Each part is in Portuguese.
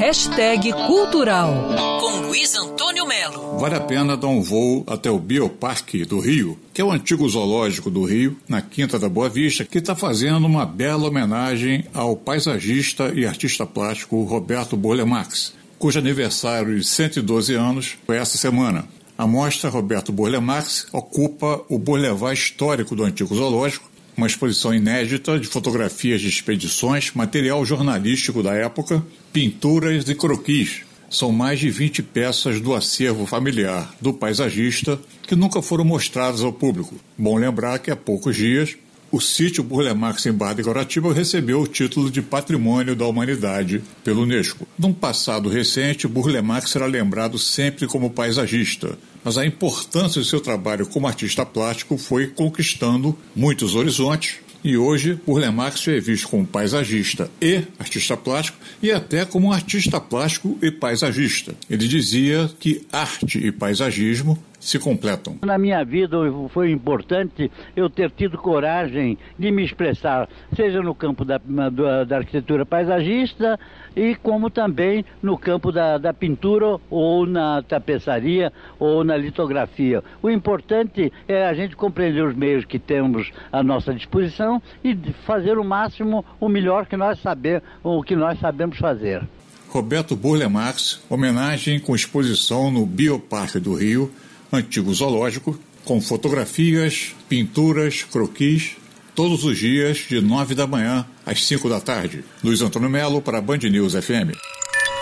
Hashtag Cultural, com Luiz Antônio Melo. Vale a pena dar um voo até o Bioparque do Rio, que é o antigo zoológico do Rio, na Quinta da Boa Vista, que está fazendo uma bela homenagem ao paisagista e artista plástico Roberto Bolha Marx, cujo aniversário de 112 anos foi essa semana. A mostra Roberto Bolha Marx ocupa o Boulevard histórico do antigo zoológico uma exposição inédita de fotografias de expedições, material jornalístico da época, pinturas e croquis. São mais de 20 peças do acervo familiar do paisagista que nunca foram mostradas ao público. Bom lembrar que há poucos dias o sítio Burle Marx em Barra de Guaratiba recebeu o título de Patrimônio da Humanidade pelo Unesco. Num passado recente, Burle Marx será lembrado sempre como paisagista, mas a importância de seu trabalho como artista plástico foi conquistando muitos horizontes e hoje Burle Marx é visto como paisagista e artista plástico e até como artista plástico e paisagista. Ele dizia que arte e paisagismo se completam. Na minha vida foi importante eu ter tido coragem de me expressar, seja no campo da, da, da arquitetura paisagista e como também no campo da, da, pintura ou na tapeçaria ou na litografia. O importante é a gente compreender os meios que temos à nossa disposição e fazer o máximo, o melhor que nós sabemos, o que nós sabemos fazer. Roberto Burle Marx, homenagem com exposição no Bioparque do Rio, antigo zoológico, com fotografias, pinturas, croquis, todos os dias, de nove da manhã às cinco da tarde. Luiz Antônio Melo para a Band News FM.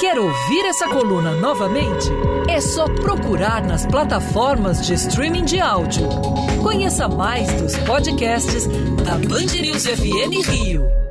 Quer ouvir essa coluna novamente? É só procurar nas plataformas de streaming de áudio. Conheça mais dos podcasts da Band News FM Rio.